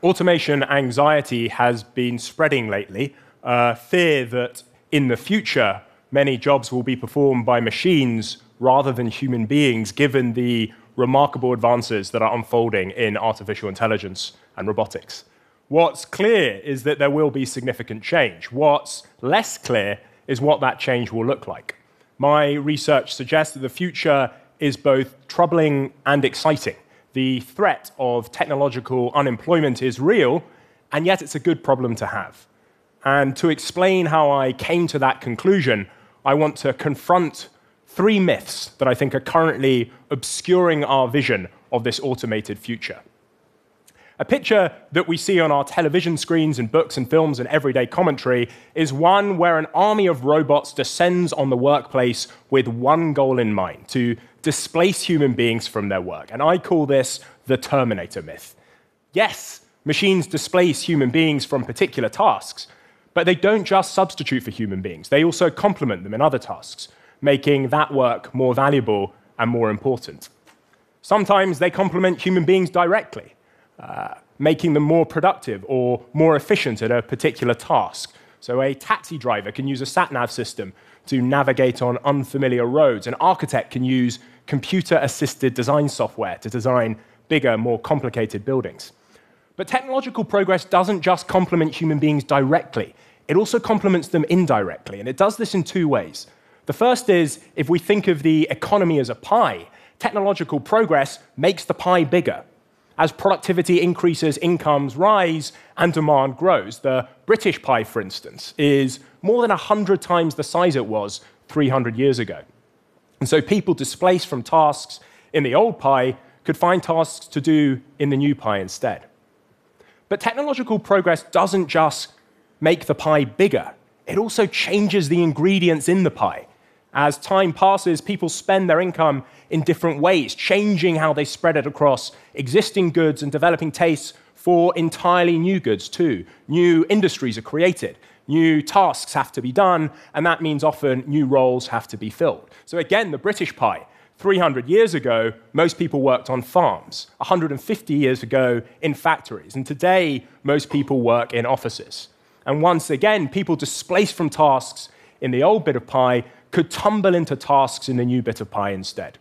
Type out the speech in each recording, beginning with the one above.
Automation anxiety has been spreading lately. Uh, fear that in the future, many jobs will be performed by machines rather than human beings, given the remarkable advances that are unfolding in artificial intelligence and robotics. What's clear is that there will be significant change. What's less clear is what that change will look like. My research suggests that the future is both troubling and exciting the threat of technological unemployment is real, and yet it's a good problem to have. And to explain how I came to that conclusion, I want to confront three myths that I think are currently obscuring our vision of this automated future. A picture that we see on our television screens and books and films and everyday commentary is one where an army of robots descends on the workplace with one goal in mind to displace human beings from their work. And I call this the Terminator myth. Yes, machines displace human beings from particular tasks, but they don't just substitute for human beings, they also complement them in other tasks, making that work more valuable and more important. Sometimes they complement human beings directly. Uh, making them more productive or more efficient at a particular task. So, a taxi driver can use a sat nav system to navigate on unfamiliar roads. An architect can use computer assisted design software to design bigger, more complicated buildings. But technological progress doesn't just complement human beings directly, it also complements them indirectly. And it does this in two ways. The first is if we think of the economy as a pie, technological progress makes the pie bigger. As productivity increases, incomes rise, and demand grows. The British pie, for instance, is more than 100 times the size it was 300 years ago. And so people displaced from tasks in the old pie could find tasks to do in the new pie instead. But technological progress doesn't just make the pie bigger, it also changes the ingredients in the pie. As time passes, people spend their income in different ways, changing how they spread it across existing goods and developing tastes for entirely new goods too. New industries are created, new tasks have to be done, and that means often new roles have to be filled. So, again, the British pie. 300 years ago, most people worked on farms. 150 years ago, in factories. And today, most people work in offices. And once again, people displaced from tasks in the old bit of pie could tumble into tasks in the new bit of pie instead.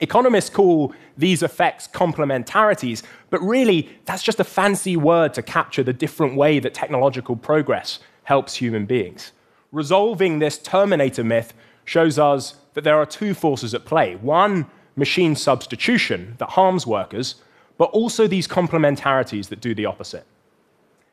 Economists call these effects complementarities, but really, that's just a fancy word to capture the different way that technological progress helps human beings. Resolving this Terminator myth shows us that there are two forces at play one, machine substitution that harms workers, but also these complementarities that do the opposite.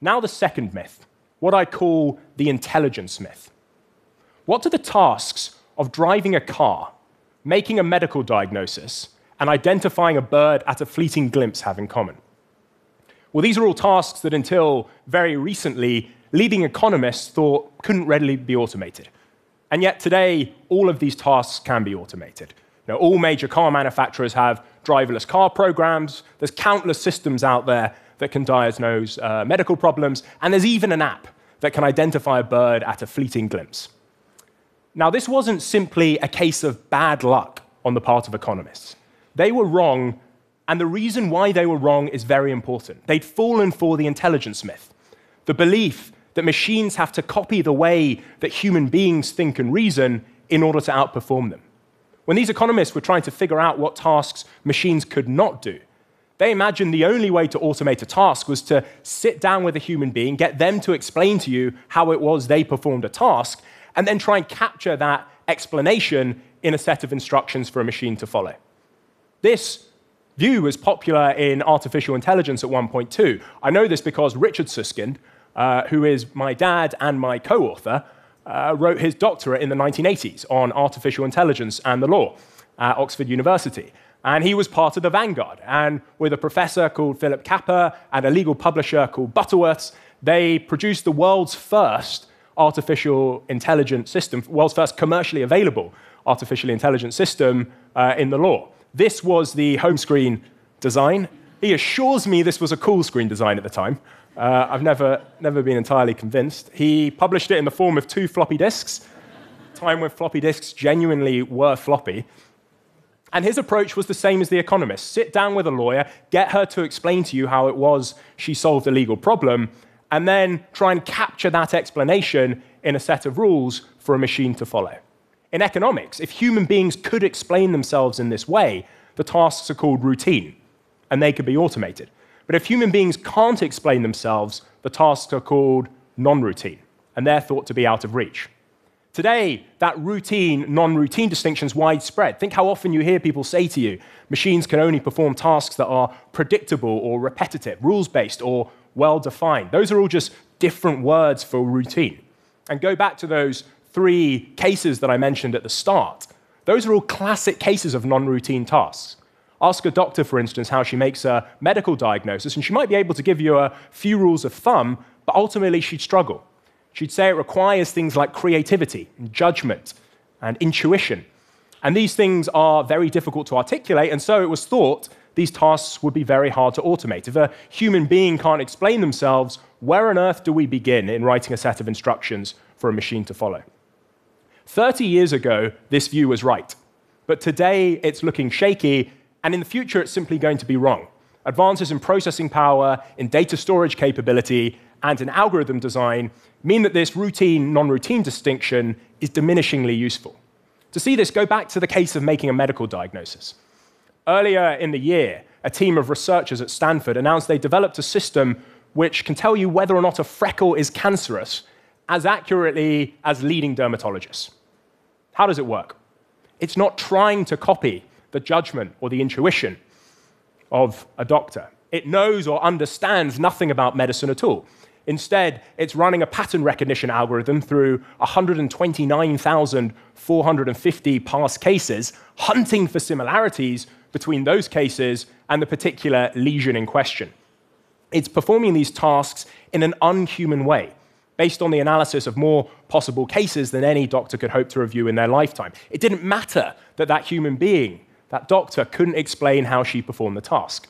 Now, the second myth, what I call the intelligence myth. What do the tasks of driving a car, making a medical diagnosis, and identifying a bird at a fleeting glimpse have in common? Well, these are all tasks that until very recently, leading economists thought couldn't readily be automated. And yet today, all of these tasks can be automated. Now, all major car manufacturers have driverless car programs. There's countless systems out there that can diagnose uh, medical problems, and there's even an app that can identify a bird at a fleeting glimpse. Now, this wasn't simply a case of bad luck on the part of economists. They were wrong, and the reason why they were wrong is very important. They'd fallen for the intelligence myth, the belief that machines have to copy the way that human beings think and reason in order to outperform them. When these economists were trying to figure out what tasks machines could not do, they imagined the only way to automate a task was to sit down with a human being, get them to explain to you how it was they performed a task, and then try and capture that explanation in a set of instructions for a machine to follow. This view was popular in artificial intelligence at one point too. I know this because Richard Susskind, uh, who is my dad and my co author, uh, wrote his doctorate in the 1980s on artificial intelligence and the law at Oxford University. And he was part of the vanguard. And with a professor called Philip Capper and a legal publisher called Butterworths, they produced the world's first artificial intelligence system, world's first commercially available artificial intelligent system uh, in the law. This was the home screen design. He assures me this was a cool screen design at the time. Uh, I've never, never been entirely convinced. He published it in the form of two floppy disks, time when floppy disks genuinely were floppy. And his approach was the same as the economist sit down with a lawyer, get her to explain to you how it was she solved a legal problem, and then try and capture that explanation in a set of rules for a machine to follow. In economics, if human beings could explain themselves in this way, the tasks are called routine, and they could be automated. But if human beings can't explain themselves, the tasks are called non routine, and they're thought to be out of reach. Today, that routine non routine distinction is widespread. Think how often you hear people say to you, machines can only perform tasks that are predictable or repetitive, rules based or well defined. Those are all just different words for routine. And go back to those three cases that I mentioned at the start. Those are all classic cases of non routine tasks. Ask a doctor, for instance, how she makes a medical diagnosis, and she might be able to give you a few rules of thumb, but ultimately she'd struggle. She'd say it requires things like creativity, and judgment, and intuition. And these things are very difficult to articulate, and so it was thought these tasks would be very hard to automate. If a human being can't explain themselves, where on earth do we begin in writing a set of instructions for a machine to follow? 30 years ago, this view was right. But today, it's looking shaky, and in the future, it's simply going to be wrong. Advances in processing power, in data storage capability, and in algorithm design mean that this routine non routine distinction is diminishingly useful. To see this, go back to the case of making a medical diagnosis. Earlier in the year, a team of researchers at Stanford announced they developed a system which can tell you whether or not a freckle is cancerous as accurately as leading dermatologists. How does it work? It's not trying to copy the judgment or the intuition of a doctor. It knows or understands nothing about medicine at all. Instead, it's running a pattern recognition algorithm through 129,450 past cases, hunting for similarities between those cases and the particular lesion in question. It's performing these tasks in an unhuman way, based on the analysis of more possible cases than any doctor could hope to review in their lifetime. It didn't matter that that human being, that doctor, couldn't explain how she performed the task.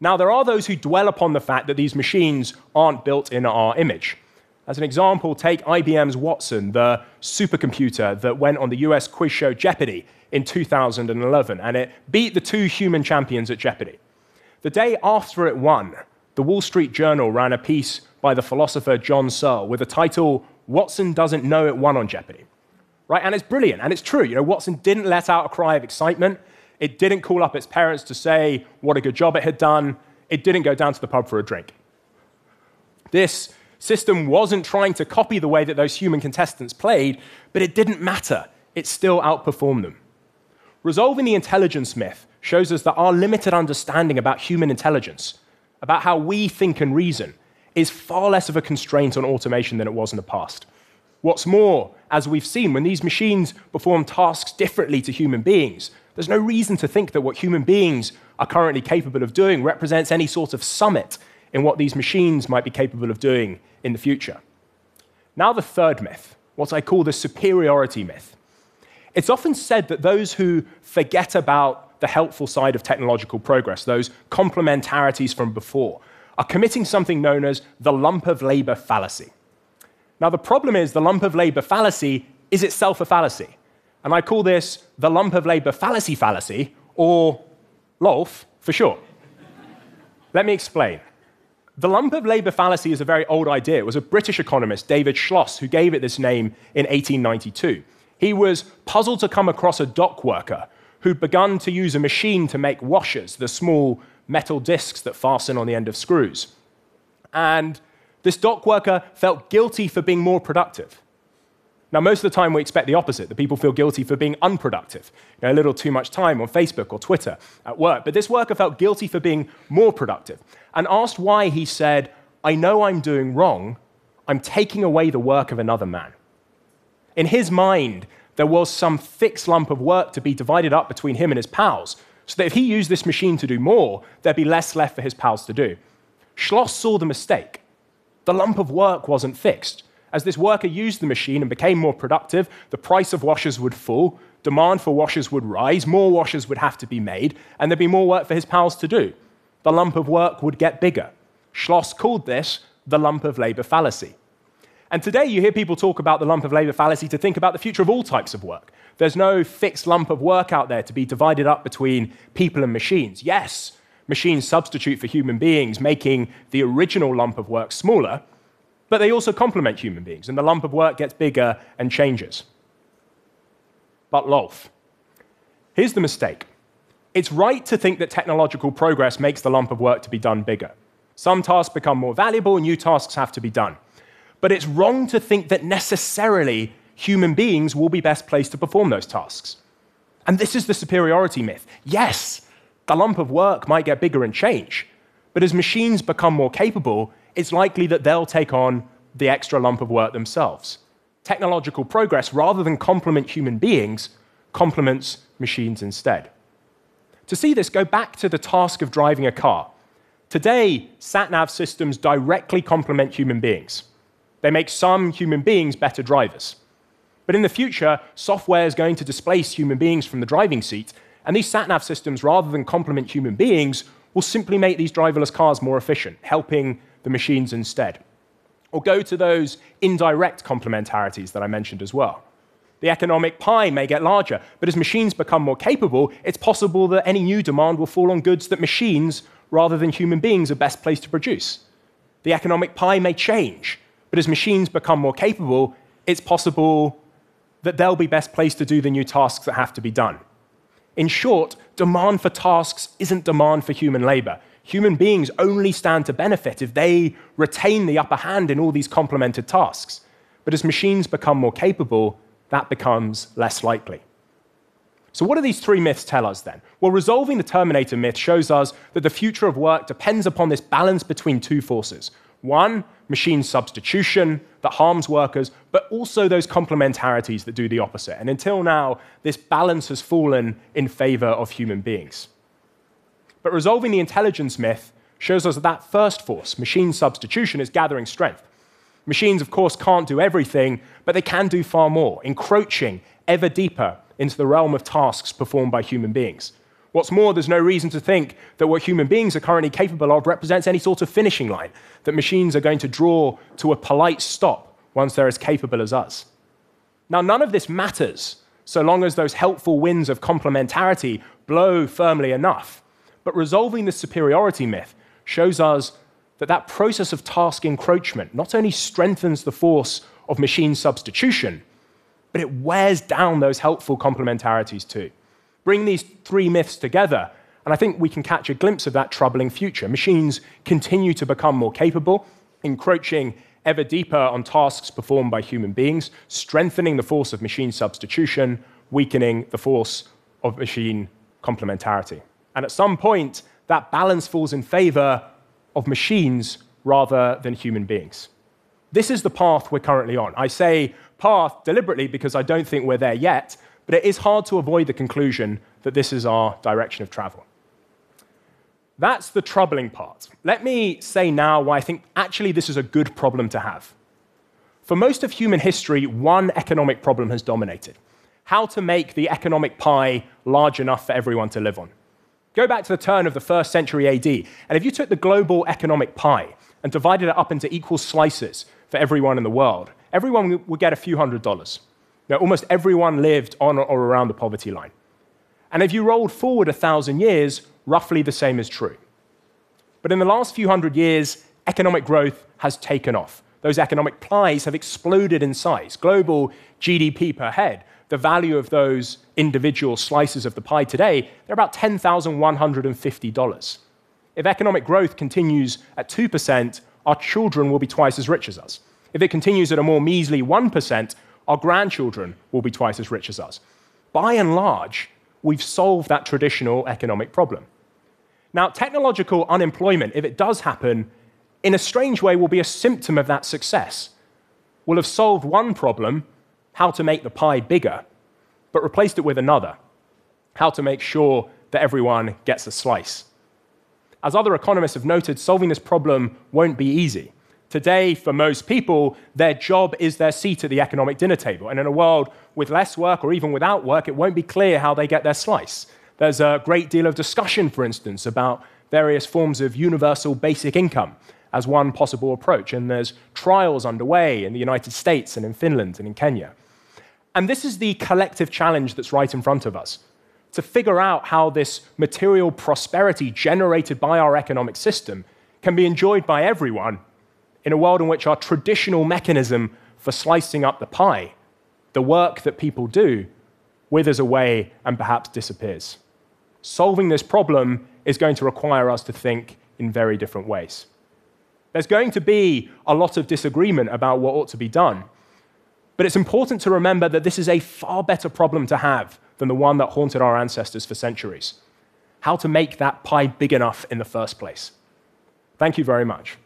Now, there are those who dwell upon the fact that these machines aren't built in our image. As an example, take IBM's Watson, the supercomputer that went on the US quiz show Jeopardy in 2011, and it beat the two human champions at Jeopardy. The day after it won, the Wall Street Journal ran a piece by the philosopher John Searle with the title, Watson Doesn't Know It Won on Jeopardy. Right? And it's brilliant, and it's true. You know, Watson didn't let out a cry of excitement. It didn't call up its parents to say what a good job it had done. It didn't go down to the pub for a drink. This system wasn't trying to copy the way that those human contestants played, but it didn't matter. It still outperformed them. Resolving the intelligence myth shows us that our limited understanding about human intelligence, about how we think and reason, is far less of a constraint on automation than it was in the past. What's more, as we've seen, when these machines perform tasks differently to human beings, there's no reason to think that what human beings are currently capable of doing represents any sort of summit in what these machines might be capable of doing in the future. Now, the third myth, what I call the superiority myth. It's often said that those who forget about the helpful side of technological progress, those complementarities from before, are committing something known as the lump of labor fallacy. Now, the problem is the lump of labor fallacy is itself a fallacy. And I call this the lump of labor fallacy fallacy, or LOLF for short. Let me explain. The lump of labor fallacy is a very old idea. It was a British economist, David Schloss, who gave it this name in 1892. He was puzzled to come across a dock worker who'd begun to use a machine to make washers, the small metal discs that fasten on the end of screws. And this dock worker felt guilty for being more productive. Now, most of the time, we expect the opposite that people feel guilty for being unproductive, you know, a little too much time on Facebook or Twitter at work. But this worker felt guilty for being more productive. And asked why, he said, I know I'm doing wrong. I'm taking away the work of another man. In his mind, there was some fixed lump of work to be divided up between him and his pals, so that if he used this machine to do more, there'd be less left for his pals to do. Schloss saw the mistake. The lump of work wasn't fixed. As this worker used the machine and became more productive, the price of washers would fall, demand for washers would rise, more washers would have to be made, and there'd be more work for his pals to do. The lump of work would get bigger. Schloss called this the lump of labor fallacy. And today you hear people talk about the lump of labor fallacy to think about the future of all types of work. There's no fixed lump of work out there to be divided up between people and machines. Yes, machines substitute for human beings, making the original lump of work smaller, but they also complement human beings, and the lump of work gets bigger and changes. But Lolf, here's the mistake. It's right to think that technological progress makes the lump of work to be done bigger. Some tasks become more valuable, new tasks have to be done. But it's wrong to think that necessarily human beings will be best placed to perform those tasks. And this is the superiority myth. Yes, the lump of work might get bigger and change, but as machines become more capable, it's likely that they'll take on the extra lump of work themselves. Technological progress, rather than complement human beings, complements machines instead. To see this, go back to the task of driving a car. Today, sat nav systems directly complement human beings. They make some human beings better drivers. But in the future, software is going to displace human beings from the driving seat, and these sat nav systems, rather than complement human beings, will simply make these driverless cars more efficient, helping the machines instead. Or go to those indirect complementarities that I mentioned as well. The economic pie may get larger, but as machines become more capable, it's possible that any new demand will fall on goods that machines, rather than human beings, are best placed to produce. The economic pie may change, but as machines become more capable, it's possible that they'll be best placed to do the new tasks that have to be done. In short, demand for tasks isn't demand for human labor. Human beings only stand to benefit if they retain the upper hand in all these complemented tasks. But as machines become more capable, that becomes less likely. So, what do these three myths tell us then? Well, resolving the Terminator myth shows us that the future of work depends upon this balance between two forces one, machine substitution that harms workers, but also those complementarities that do the opposite. And until now, this balance has fallen in favor of human beings. But resolving the intelligence myth shows us that that first force, machine substitution, is gathering strength. Machines, of course, can't do everything, but they can do far more, encroaching ever deeper into the realm of tasks performed by human beings. What's more, there's no reason to think that what human beings are currently capable of represents any sort of finishing line, that machines are going to draw to a polite stop once they're as capable as us. Now, none of this matters so long as those helpful winds of complementarity blow firmly enough. But resolving the superiority myth shows us that that process of task encroachment not only strengthens the force of machine substitution, but it wears down those helpful complementarities too. Bring these three myths together, and I think we can catch a glimpse of that troubling future. Machines continue to become more capable, encroaching ever deeper on tasks performed by human beings, strengthening the force of machine substitution, weakening the force of machine complementarity. And at some point, that balance falls in favor of machines rather than human beings. This is the path we're currently on. I say path deliberately because I don't think we're there yet, but it is hard to avoid the conclusion that this is our direction of travel. That's the troubling part. Let me say now why I think actually this is a good problem to have. For most of human history, one economic problem has dominated how to make the economic pie large enough for everyone to live on. Go back to the turn of the first century AD, and if you took the global economic pie and divided it up into equal slices for everyone in the world, everyone would get a few hundred dollars. Now, almost everyone lived on or around the poverty line. And if you rolled forward a thousand years, roughly the same is true. But in the last few hundred years, economic growth has taken off. Those economic pies have exploded in size. Global GDP per head, the value of those individual slices of the pie today, they're about $10,150. If economic growth continues at 2%, our children will be twice as rich as us. If it continues at a more measly 1%, our grandchildren will be twice as rich as us. By and large, we've solved that traditional economic problem. Now, technological unemployment, if it does happen, in a strange way will be a symptom of that success. We'll have solved one problem, how to make the pie bigger, but replaced it with another, how to make sure that everyone gets a slice. As other economists have noted, solving this problem won't be easy. Today, for most people, their job is their seat at the economic dinner table. And in a world with less work or even without work, it won't be clear how they get their slice. There's a great deal of discussion, for instance, about various forms of universal basic income as one possible approach, and there's trials underway in the United States and in Finland and in Kenya. And this is the collective challenge that's right in front of us to figure out how this material prosperity generated by our economic system can be enjoyed by everyone in a world in which our traditional mechanism for slicing up the pie, the work that people do, withers away and perhaps disappears. Solving this problem is going to require us to think in very different ways. There's going to be a lot of disagreement about what ought to be done. But it's important to remember that this is a far better problem to have than the one that haunted our ancestors for centuries. How to make that pie big enough in the first place. Thank you very much.